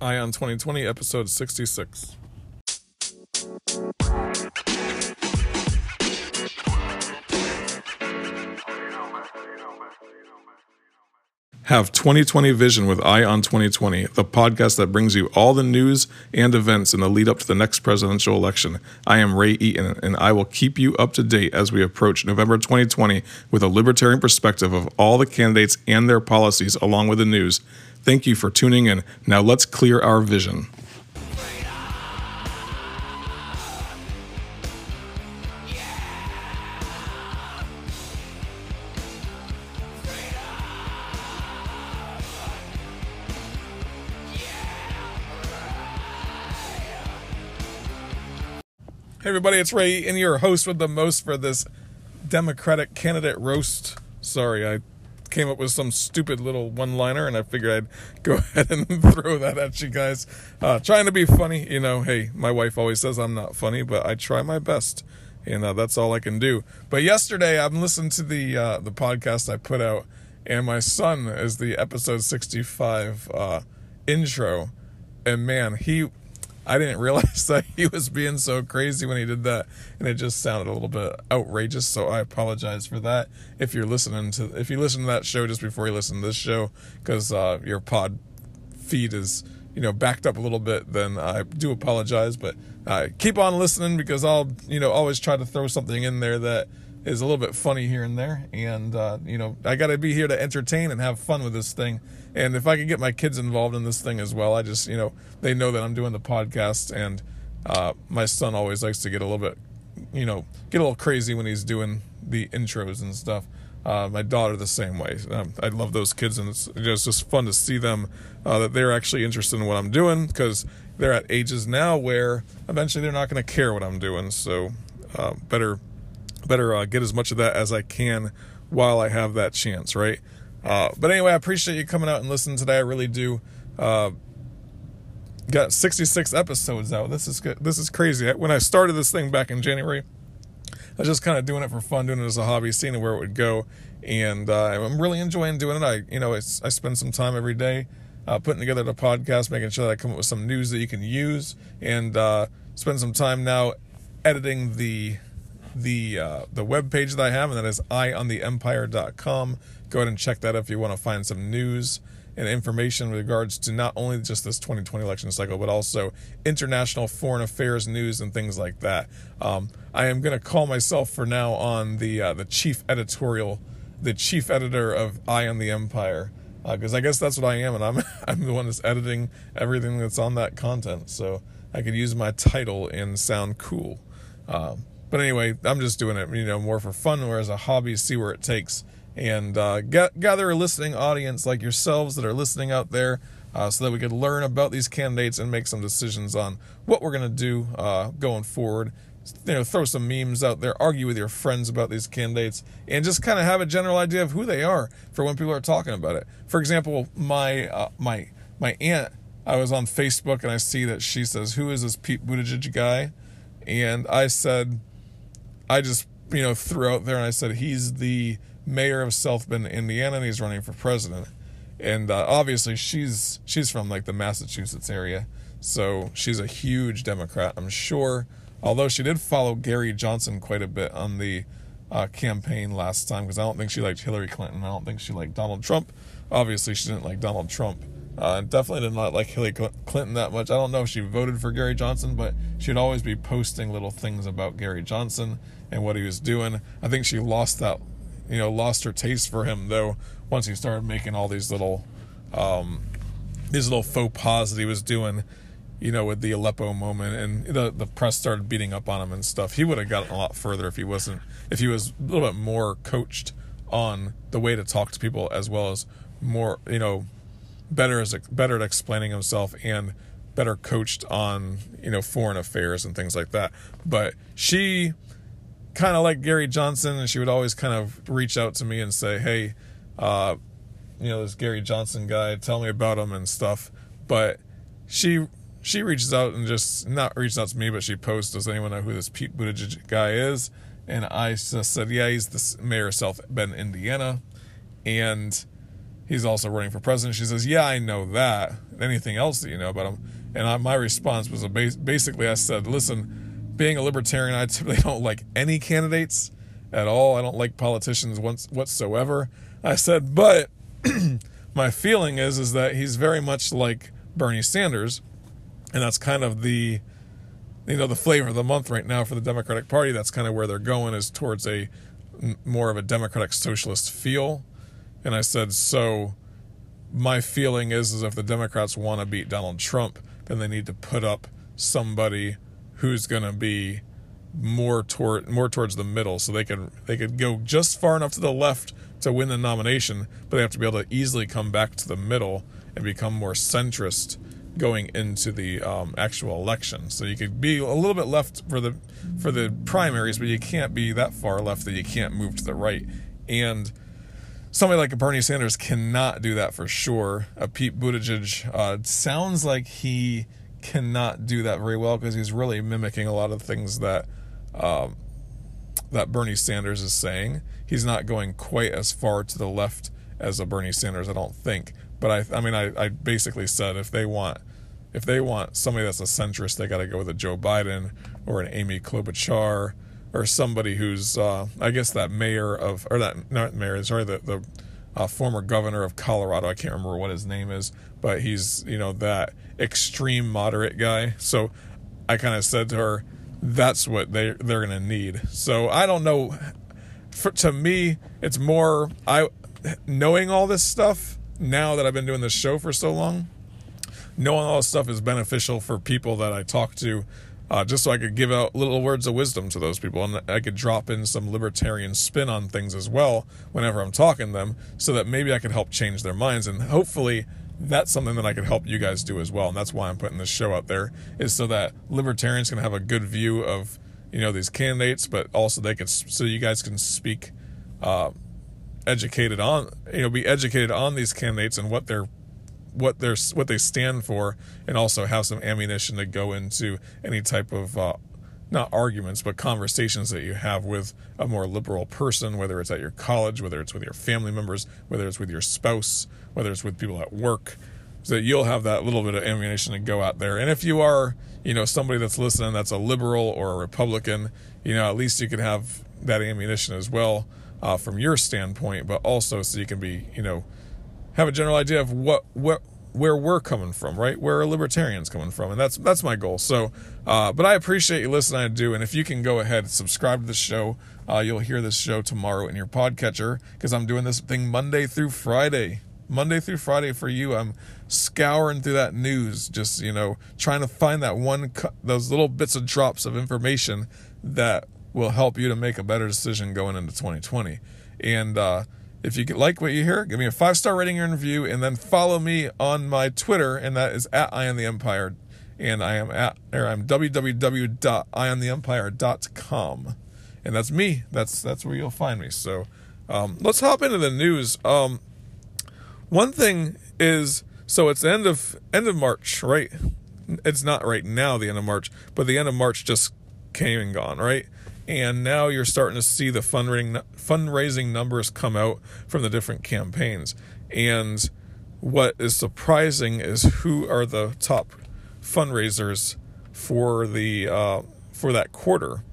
Eye on 2020, episode 66. Have 2020 Vision with Eye on 2020, the podcast that brings you all the news and events in the lead up to the next presidential election. I am Ray Eaton, and I will keep you up to date as we approach November 2020 with a libertarian perspective of all the candidates and their policies, along with the news. Thank you for tuning in. Now let's clear our vision. Hey everybody, it's Ray and your host with the most for this Democratic candidate roast. Sorry, I came up with some stupid little one-liner and I figured I'd go ahead and throw that at you guys. Uh, trying to be funny, you know. Hey, my wife always says I'm not funny, but I try my best, and uh, that's all I can do. But yesterday, I'm listening to the uh, the podcast I put out, and my son is the episode 65 uh, intro, and man, he I didn't realize that he was being so crazy when he did that, and it just sounded a little bit outrageous. So I apologize for that. If you're listening to, if you listen to that show just before you listen to this show, because uh, your pod feed is you know backed up a little bit, then I do apologize. But uh, keep on listening because I'll you know always try to throw something in there that is a little bit funny here and there. And, uh, you know, I got to be here to entertain and have fun with this thing. And if I can get my kids involved in this thing as well, I just, you know, they know that I'm doing the podcast. And uh, my son always likes to get a little bit, you know, get a little crazy when he's doing the intros and stuff. Uh, my daughter the same way. Um, I love those kids, and it's, it's just fun to see them uh, that they're actually interested in what I'm doing because they're at ages now where eventually they're not going to care what I'm doing. So uh, better better uh, get as much of that as I can while I have that chance, right? Uh, but anyway, I appreciate you coming out and listening today. I really do. Uh, got 66 episodes out. This is good. This is crazy. When I started this thing back in January, I was just kind of doing it for fun, doing it as a hobby, seeing where it would go, and uh, I'm really enjoying doing it. I, you know, I spend some time every day uh, putting together the podcast, making sure that I come up with some news that you can use, and uh, spend some time now editing the the uh, the web page that I have, and that is eyeontheempire.com. Go ahead and check that if you want to find some news and information with regards to not only just this 2020 election cycle, but also international foreign affairs news and things like that. Um, I am going to call myself for now on the uh, the chief editorial, the chief editor of Eye on the Empire, because uh, I guess that's what I am, and I'm I'm the one that's editing everything that's on that content. So I could use my title and sound cool. Um, but anyway, I'm just doing it, you know, more for fun or as a hobby, see where it takes, and uh, gather a listening audience like yourselves that are listening out there, uh, so that we could learn about these candidates and make some decisions on what we're gonna do uh, going forward. You know, throw some memes out there, argue with your friends about these candidates, and just kind of have a general idea of who they are for when people are talking about it. For example, my uh, my my aunt, I was on Facebook and I see that she says, "Who is this Pete Buttigieg guy?" And I said, I just, you know, threw out there and I said, he's the mayor of South Bend, Indiana, and he's running for president. And uh, obviously, she's she's from like the Massachusetts area, so she's a huge Democrat, I'm sure. Although she did follow Gary Johnson quite a bit on the uh, campaign last time, because I don't think she liked Hillary Clinton. I don't think she liked Donald Trump. Obviously, she didn't like Donald Trump. Uh, definitely did not like Hillary Clinton that much. I don't know if she voted for Gary Johnson, but she'd always be posting little things about Gary Johnson and what he was doing. I think she lost that, you know, lost her taste for him though once he started making all these little, um, these little faux pas that he was doing, you know, with the Aleppo moment and the the press started beating up on him and stuff. He would have gotten a lot further if he wasn't, if he was a little bit more coached on the way to talk to people as well as more, you know, better as a better at explaining himself and better coached on you know foreign affairs and things like that. But she kind of like Gary Johnson, and she would always kind of reach out to me and say, "Hey, uh, you know, this Gary Johnson guy, tell me about him and stuff." But she she reaches out and just not reaches out to me, but she posts, "Does anyone know who this Pete Buttigieg guy is?" And I just said, "Yeah, he's the mayor of South Bend, Indiana," and he's also running for president. She says, "Yeah, I know that. Anything else that you know about him?" And I, my response was a bas- basically, I said, "Listen, being a libertarian, I typically don't like any candidates at all. I don't like politicians once whatsoever." I said, "But my feeling is is that he's very much like Bernie Sanders, and that's kind of the." You know the flavor of the month right now for the Democratic Party. That's kind of where they're going is towards a more of a democratic socialist feel and I said, so my feeling is, is if the Democrats want to beat Donald Trump, then they need to put up somebody who's going to be more toward more towards the middle, so they could they could go just far enough to the left to win the nomination, but they have to be able to easily come back to the middle and become more centrist going into the um, actual election. So you could be a little bit left for the for the primaries, but you can't be that far left that you can't move to the right. And somebody like Bernie Sanders cannot do that for sure. A Pete Buttigieg uh, sounds like he cannot do that very well because he's really mimicking a lot of things that um, that Bernie Sanders is saying. He's not going quite as far to the left as a Bernie Sanders, I don't think. But I, I mean, I, I basically said if they want, if they want somebody that's a centrist, they got to go with a Joe Biden or an Amy Klobuchar or somebody who's uh, I guess that mayor of or that not mayor sorry the the uh, former governor of Colorado I can't remember what his name is but he's you know that extreme moderate guy. So I kind of said to her that's what they they're gonna need. So I don't know. For, to me it's more I knowing all this stuff now that I've been doing this show for so long knowing all this stuff is beneficial for people that I talk to uh, just so I could give out little words of wisdom to those people, and I could drop in some libertarian spin on things as well whenever I'm talking to them, so that maybe I could help change their minds, and hopefully that's something that I could help you guys do as well, and that's why I'm putting this show out there is so that libertarians can have a good view of you know these candidates, but also they can so you guys can speak. Uh, educated on you know be educated on these candidates and what they're what they're what they stand for, and also have some ammunition to go into any type of uh, not arguments, but conversations that you have with a more liberal person, whether it's at your college, whether it's with your family members, whether it's with your spouse, whether it's with people at work, so you'll have that little bit of ammunition to go out there. And if you are, you know, somebody that's listening that's a liberal or a Republican, you know, at least you can have that ammunition as well uh, from your standpoint, but also so you can be, you know, have a general idea of what what where we're coming from, right? Where are libertarians coming from, and that's that's my goal. So, uh, but I appreciate you listening. I do, and if you can go ahead and subscribe to the show, uh, you'll hear this show tomorrow in your podcatcher because I'm doing this thing Monday through Friday. Monday through Friday for you. I'm scouring through that news, just you know, trying to find that one, those little bits of drops of information that will help you to make a better decision going into 2020. And uh, if you like what you hear, give me a five star rating and review, and then follow me on my Twitter, and that is at Eye on the Empire, and I am at or I'm www.eyeontheempire.com, and that's me. That's that's where you'll find me. So um, let's hop into the news. Um, one thing is, so it's the end of end of March, right? It's not right now the end of March, but the end of March just came and gone, right? and now you're starting to see the fundraising fundraising numbers come out from the different campaigns. And what is surprising is who are the top fundraisers for the uh, for that quarter,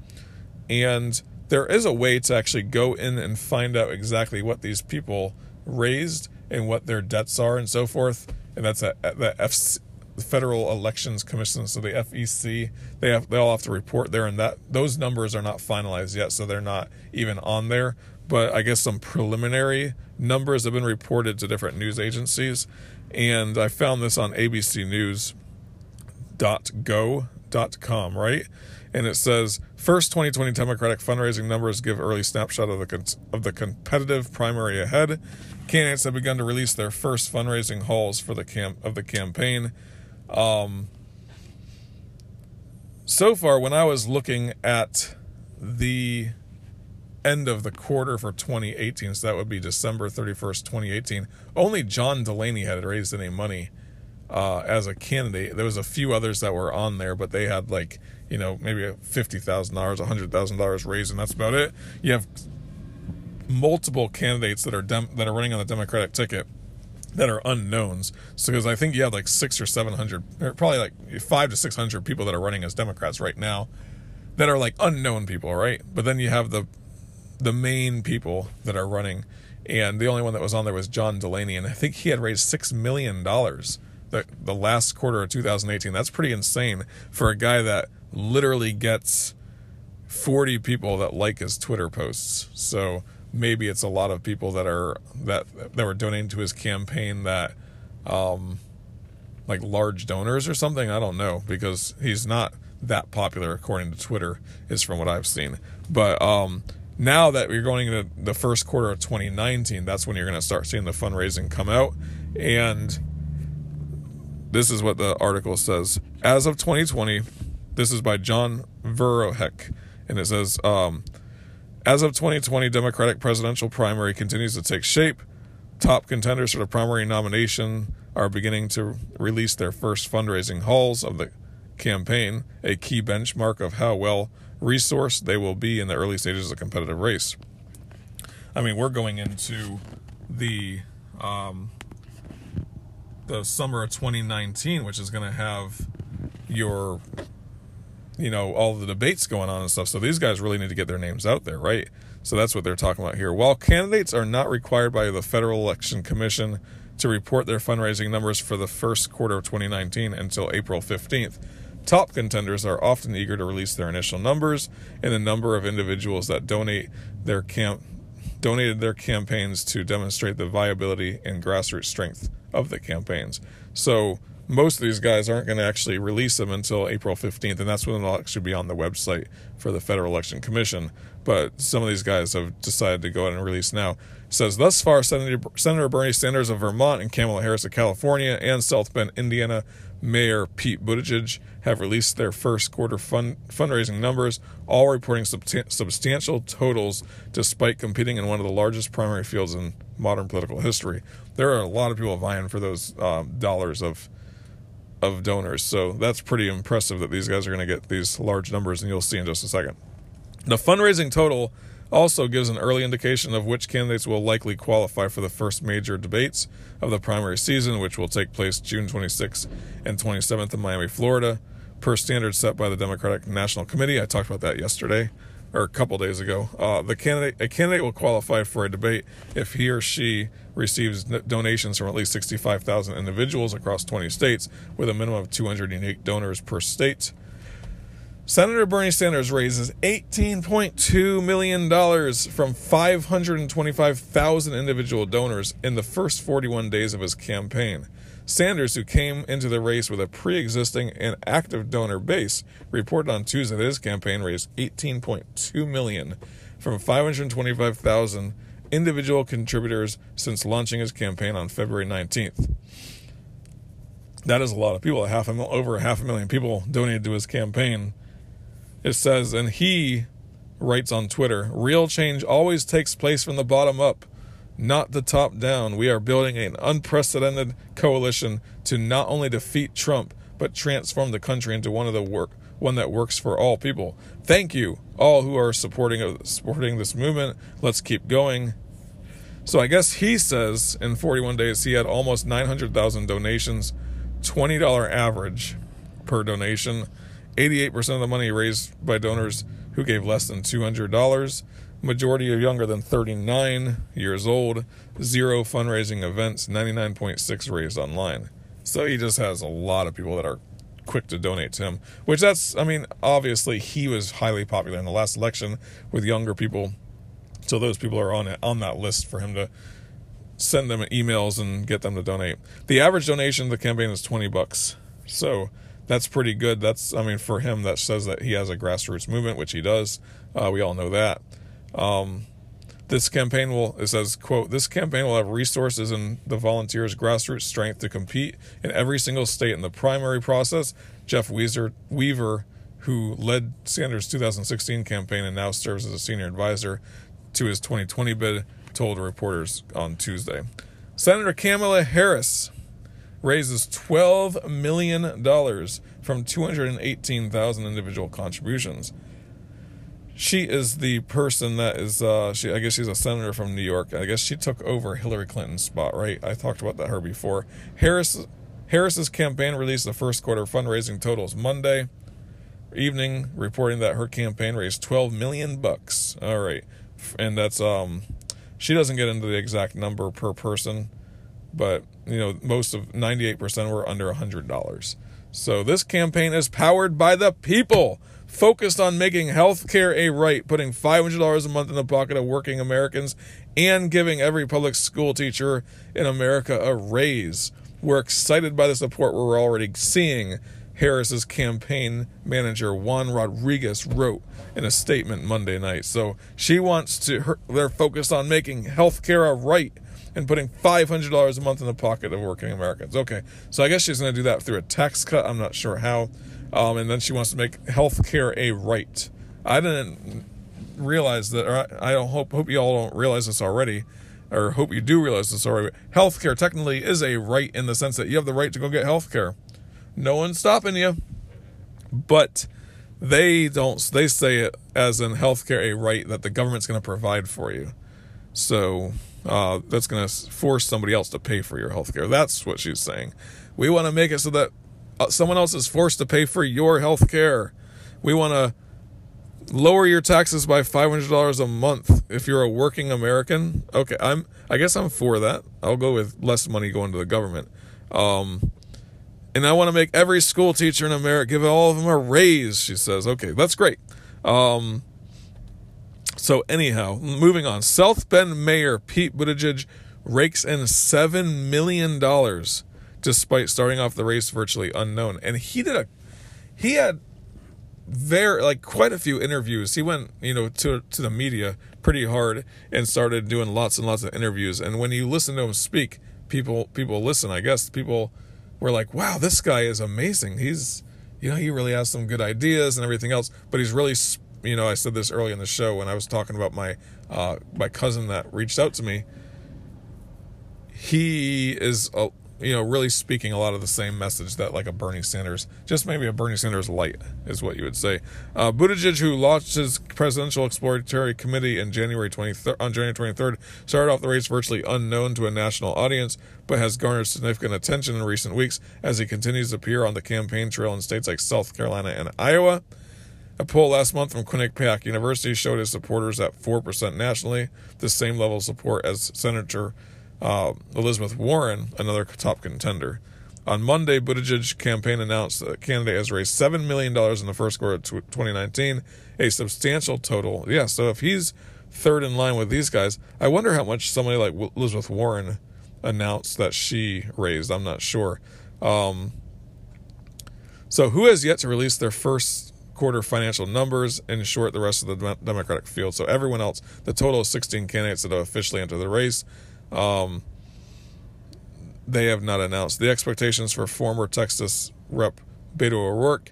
and there is a way to actually go in and find out exactly what these people raised and what their debts are and so forth. And that's at, at the FC, Federal Elections Commission, so the FEC, they have they all have to report there, and that those numbers are not finalized yet, so they're not even on there. But I guess some preliminary numbers have been reported to different news agencies, and I found this on ABCNews.go.com, right? And it says first 2020 Democratic fundraising numbers give early snapshot of the of the competitive primary ahead. Candidates have begun to release their first fundraising hauls for the camp of the campaign. Um, so far, when I was looking at the end of the quarter for 2018, so that would be December 31st, 2018, only John Delaney had raised any money uh, as a candidate. There was a few others that were on there, but they had like, you know, maybe $50,000, $100,000 raised, and that's about it. You have multiple candidates that are dem- that are running on the Democratic ticket that are unknowns. So because I think you have like six or seven hundred, or probably like five to six hundred people that are running as Democrats right now, that are like unknown people, right? But then you have the the main people that are running, and the only one that was on there was John Delaney, and I think he had raised six million dollars the the last quarter of 2018. That's pretty insane for a guy that literally gets 40 people that like his Twitter posts. So maybe it's a lot of people that are that that were donating to his campaign that um like large donors or something i don't know because he's not that popular according to twitter is from what i've seen but um now that we're going into the first quarter of 2019 that's when you're going to start seeing the fundraising come out and this is what the article says as of 2020 this is by john Verhovek, and it says um as of 2020, Democratic presidential primary continues to take shape. Top contenders for the primary nomination are beginning to release their first fundraising hauls of the campaign, a key benchmark of how well resourced they will be in the early stages of competitive race. I mean, we're going into the um, the summer of 2019, which is going to have your you know all the debates going on and stuff. So these guys really need to get their names out there right? So that's what they're talking about here. While candidates are not required by the federal election commission to report their fundraising numbers for the first quarter of 2019 until april 15th top contenders are often eager to release their initial numbers and the number of individuals that donate their camp donated their campaigns to demonstrate the viability and grassroots strength of the campaigns so most of these guys aren't going to actually release them until April 15th, and that's when they'll actually be on the website for the Federal Election Commission. But some of these guys have decided to go ahead and release now. It says thus far, Senator, Senator Bernie Sanders of Vermont and Kamala Harris of California and South Bend, Indiana Mayor Pete Buttigieg have released their first quarter fund, fundraising numbers, all reporting substantial totals despite competing in one of the largest primary fields in modern political history. There are a lot of people vying for those um, dollars of of donors. So that's pretty impressive that these guys are going to get these large numbers, and you'll see in just a second. The fundraising total also gives an early indication of which candidates will likely qualify for the first major debates of the primary season, which will take place June 26th and 27th in Miami, Florida, per standards set by the Democratic National Committee. I talked about that yesterday or a couple days ago. Uh, the candidate a candidate will qualify for a debate if he or she receives donations from at least 65,000 individuals across 20 states, with a minimum of 200 unique donors per state. Senator Bernie Sanders raises $18.2 million from 525,000 individual donors in the first 41 days of his campaign. Sanders, who came into the race with a pre existing and active donor base, reported on Tuesday that his campaign raised 18.2 million from 525,000 individual contributors since launching his campaign on February 19th. That is a lot of people. Half a mil- over half a million people donated to his campaign. It says, and he writes on Twitter, real change always takes place from the bottom up, not the top down. We are building an unprecedented coalition to not only defeat Trump, but transform the country into one of the work one that works for all people. Thank you, all who are supporting uh, supporting this movement. Let's keep going. So I guess he says in 41 days he had almost 900,000 donations, $20 average per donation. 88% of the money raised by donors who gave less than $200. Majority are younger than 39 years old. Zero fundraising events, 99.6 raised online. So he just has a lot of people that are quick to donate to him, which that's, I mean, obviously he was highly popular in the last election with younger people so those people are on it, on that list for him to send them emails and get them to donate. The average donation to the campaign is 20 bucks. So that's pretty good. That's I mean for him that says that he has a grassroots movement, which he does. Uh, we all know that. Um, this campaign will it says quote this campaign will have resources and the volunteers grassroots strength to compete in every single state in the primary process. Jeff Weezer, Weaver, who led Sanders' 2016 campaign and now serves as a senior advisor, to his 2020 bid, told reporters on Tuesday. Senator Kamala Harris raises $12 million from 218,000 individual contributions. she is the person that is uh she I guess she's a senator from New York. I guess she took over Hillary Clinton's spot, right? I talked about that her before. Harris Harris's campaign released the first quarter fundraising totals Monday evening, reporting that her campaign raised 12 million bucks. All right. And that's um she doesn't get into the exact number per person, but you know, most of 98% were under $100. So this campaign is powered by the people focused on making healthcare a right, putting $500 a month in the pocket of working Americans, and giving every public school teacher in America a raise. We're excited by the support we're already seeing, Harris's campaign manager Juan Rodriguez wrote in a statement Monday night. So she wants to, her, they're focused on making healthcare a right and putting $500 a month in the pocket of working Americans. Okay, so I guess she's going to do that through a tax cut. I'm not sure how. Um, and then she wants to make health care a right. I didn't realize that, or I, I hope hope you all don't realize this already, or hope you do realize this already. Health care technically is a right in the sense that you have the right to go get health care. No one's stopping you. But they don't, they say it as in healthcare a right that the government's going to provide for you. So uh, that's going to force somebody else to pay for your healthcare. That's what she's saying. We want to make it so that uh, someone else is forced to pay for your health care. We want to lower your taxes by $500 a month if you're a working American. Okay, I'm I guess I'm for that. I'll go with less money going to the government. Um, and I want to make every school teacher in America give all of them a raise, she says. Okay, that's great. Um, so anyhow, moving on. South Bend Mayor Pete Buttigieg rakes in $7 million despite starting off the race virtually unknown. And he did a, he had very, like quite a few interviews. He went, you know, to, to the media pretty hard and started doing lots and lots of interviews. And when you listen to him speak, people, people listen, I guess people were like, wow, this guy is amazing. He's, you know, he really has some good ideas and everything else, but he's really, you know, I said this early in the show when I was talking about my, uh, my cousin that reached out to me. He is a, you know, really speaking a lot of the same message that like a Bernie Sanders, just maybe a Bernie Sanders light is what you would say. Uh, Buttigieg, who launched his presidential exploratory committee in January 23rd, on January 23rd, started off the race virtually unknown to a national audience, but has garnered significant attention in recent weeks as he continues to appear on the campaign trail in states like South Carolina and Iowa. A poll last month from Quinnipiac University showed his supporters at 4% nationally, the same level of support as Senator uh, Elizabeth Warren, another top contender. On Monday, Buttigieg campaign announced that the candidate has raised $7 million in the first quarter of 2019, a substantial total. Yeah, so if he's third in line with these guys, I wonder how much somebody like Elizabeth Warren announced that she raised. I'm not sure. Um, so, who has yet to release their first quarter financial numbers? In short, the rest of the Democratic field. So, everyone else, the total of 16 candidates that have officially entered the race. Um, they have not announced. The expectations for former Texas Rep. Beto O'Rourke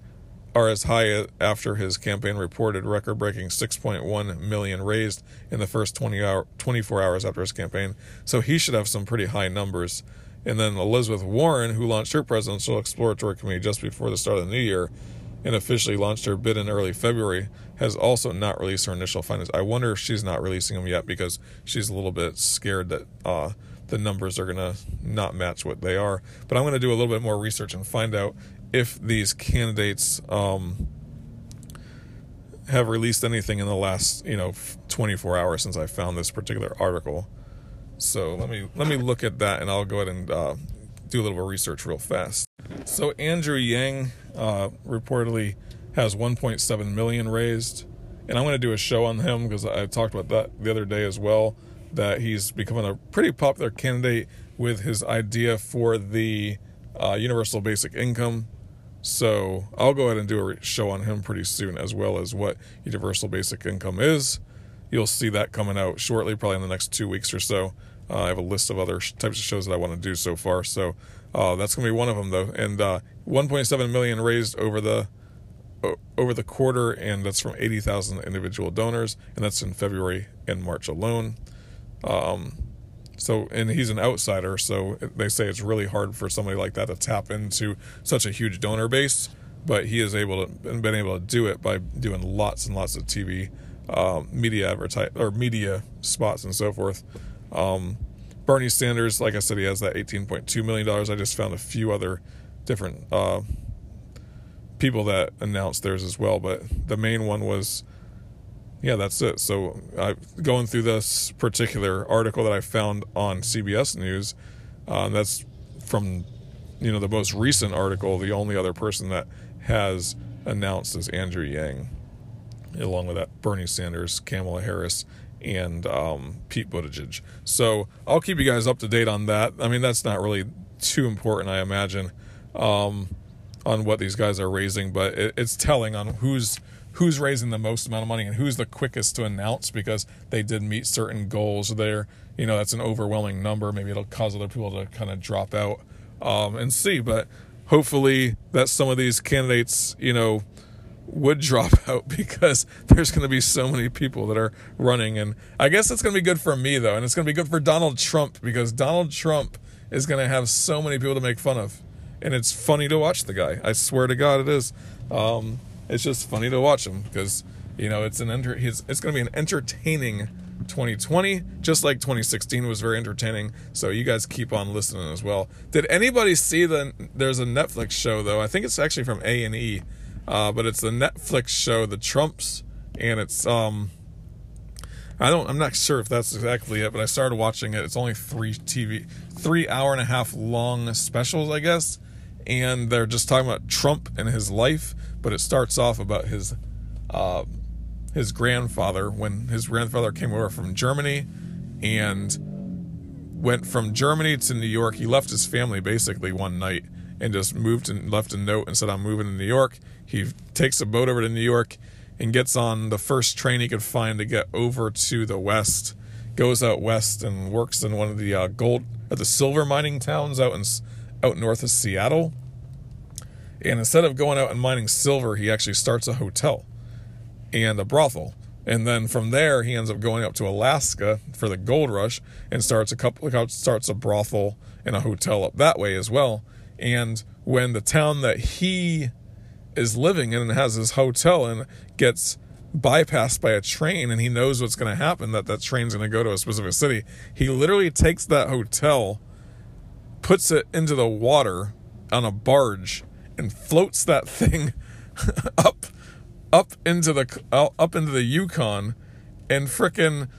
are as high after his campaign reported record-breaking 6.1 million raised in the first 20 hour, 24 hours after his campaign. So he should have some pretty high numbers. And then Elizabeth Warren, who launched her presidential exploratory committee just before the start of the new year and officially launched her bid in early February, has also not released her initial findings. I wonder if she's not releasing them yet because she's a little bit scared that uh, the numbers are going to not match what they are. But I'm going to do a little bit more research and find out if these candidates um, have released anything in the last, you know, 24 hours since I found this particular article. So let me let me look at that, and I'll go ahead and uh, do a little bit of research real fast. So Andrew Yang uh, reportedly has 1.7 million raised, and I'm going to do a show on him because I talked about that the other day as well. That he's becoming a pretty popular candidate with his idea for the uh, universal basic income. So I'll go ahead and do a show on him pretty soon, as well as what universal basic income is. You'll see that coming out shortly, probably in the next two weeks or so. Uh, I have a list of other types of shows that I want to do so far, so uh, that's going to be one of them, though. And uh, 1.7 million raised over the over the quarter, and that's from 80,000 individual donors, and that's in February and March alone. Um, so, and he's an outsider, so they say it's really hard for somebody like that to tap into such a huge donor base. But he is able to been able to do it by doing lots and lots of TV uh, media advertise or media spots and so forth. Um, Bernie Sanders, like I said, he has that eighteen point two million dollars. I just found a few other different uh, people that announced theirs as well, but the main one was yeah, that's it. So I going through this particular article that I found on CBS News. Uh, that's from you know the most recent article. The only other person that has announced is Andrew Yang, along with that Bernie Sanders, Kamala Harris, and um, Pete Buttigieg. So I'll keep you guys up to date on that. I mean, that's not really too important, I imagine, um, on what these guys are raising, but it, it's telling on who's who's raising the most amount of money and who's the quickest to announce because they did meet certain goals there. You know, that's an overwhelming number. Maybe it'll cause other people to kind of drop out um, and see. But hopefully, that some of these candidates, you know, would drop out because there's going to be so many people that are running. And I guess it's going to be good for me, though. And it's going to be good for Donald Trump because Donald Trump is going to have so many people to make fun of. And it's funny to watch the guy. I swear to God, it is. Um, it's just funny to watch him because you know it's an enter it's, it's going to be an entertaining 2020 just like 2016 was very entertaining so you guys keep on listening as well did anybody see the there's a netflix show though i think it's actually from a&e uh, but it's the netflix show the trumps and it's um i don't i'm not sure if that's exactly it but i started watching it it's only three tv three hour and a half long specials i guess and they're just talking about trump and his life but it starts off about his uh, his grandfather when his grandfather came over from Germany and went from Germany to New York. He left his family basically one night and just moved and left a note and said, "I'm moving to New York." He takes a boat over to New York and gets on the first train he could find to get over to the west. Goes out west and works in one of the uh, gold, at the silver mining towns out in out north of Seattle and instead of going out and mining silver, he actually starts a hotel and a brothel. And then from there, he ends up going up to Alaska for the gold rush and starts a couple starts a brothel and a hotel up that way as well. And when the town that he is living in and has his hotel and gets bypassed by a train and he knows what's going to happen that that train's going to go to a specific city, he literally takes that hotel, puts it into the water on a barge and floats that thing up up into the uh, up into the Yukon and fricking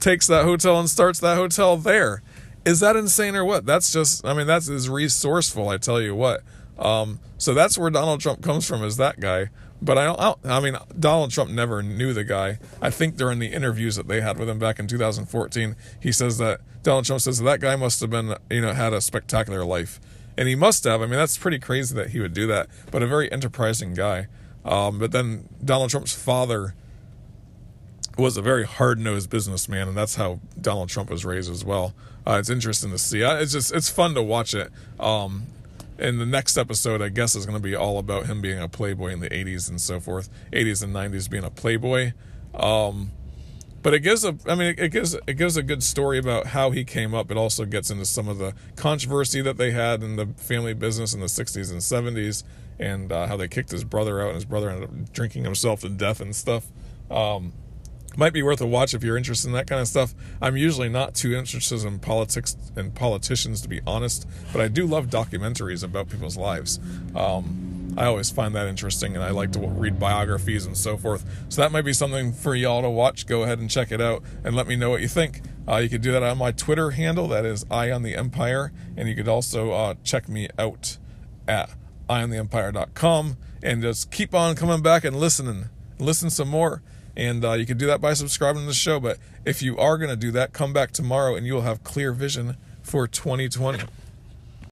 takes that hotel and starts that hotel there. Is that insane or what? That's just I mean that's as resourceful, I tell you what. Um, so that's where Donald Trump comes from is that guy. But I don't, I mean Donald Trump never knew the guy. I think during the interviews that they had with him back in 2014, he says that Donald Trump says that, guy must have been you know had a spectacular life and he must have. I mean, that's pretty crazy that he would do that, but a very enterprising guy. Um, but then Donald Trump's father was a very hard nosed businessman, and that's how Donald Trump was raised as well. Uh, it's interesting to see. It's just it's fun to watch it. Um, and the next episode, I guess, is going to be all about him being a playboy in the '80s and so forth, '80s and '90s being a playboy. Um, but it gives a i mean it gives it gives a good story about how he came up. It also gets into some of the controversy that they had in the family business in the 60s and 70s and uh, how they kicked his brother out and his brother ended up drinking himself to death and stuff. Um, might be worth a watch if you're interested in that kind of stuff i'm usually not too interested in politics and politicians to be honest but i do love documentaries about people's lives um, I always find that interesting and I like to read biographies and so forth. So that might be something for y'all to watch. Go ahead and check it out and let me know what you think. Uh, you can do that on my Twitter handle, that is Eye on the Empire. And you could also uh, check me out at eyeontheempire.com and just keep on coming back and listening. Listen some more. And uh, you can do that by subscribing to the show. But if you are going to do that, come back tomorrow and you'll have clear vision for 2020.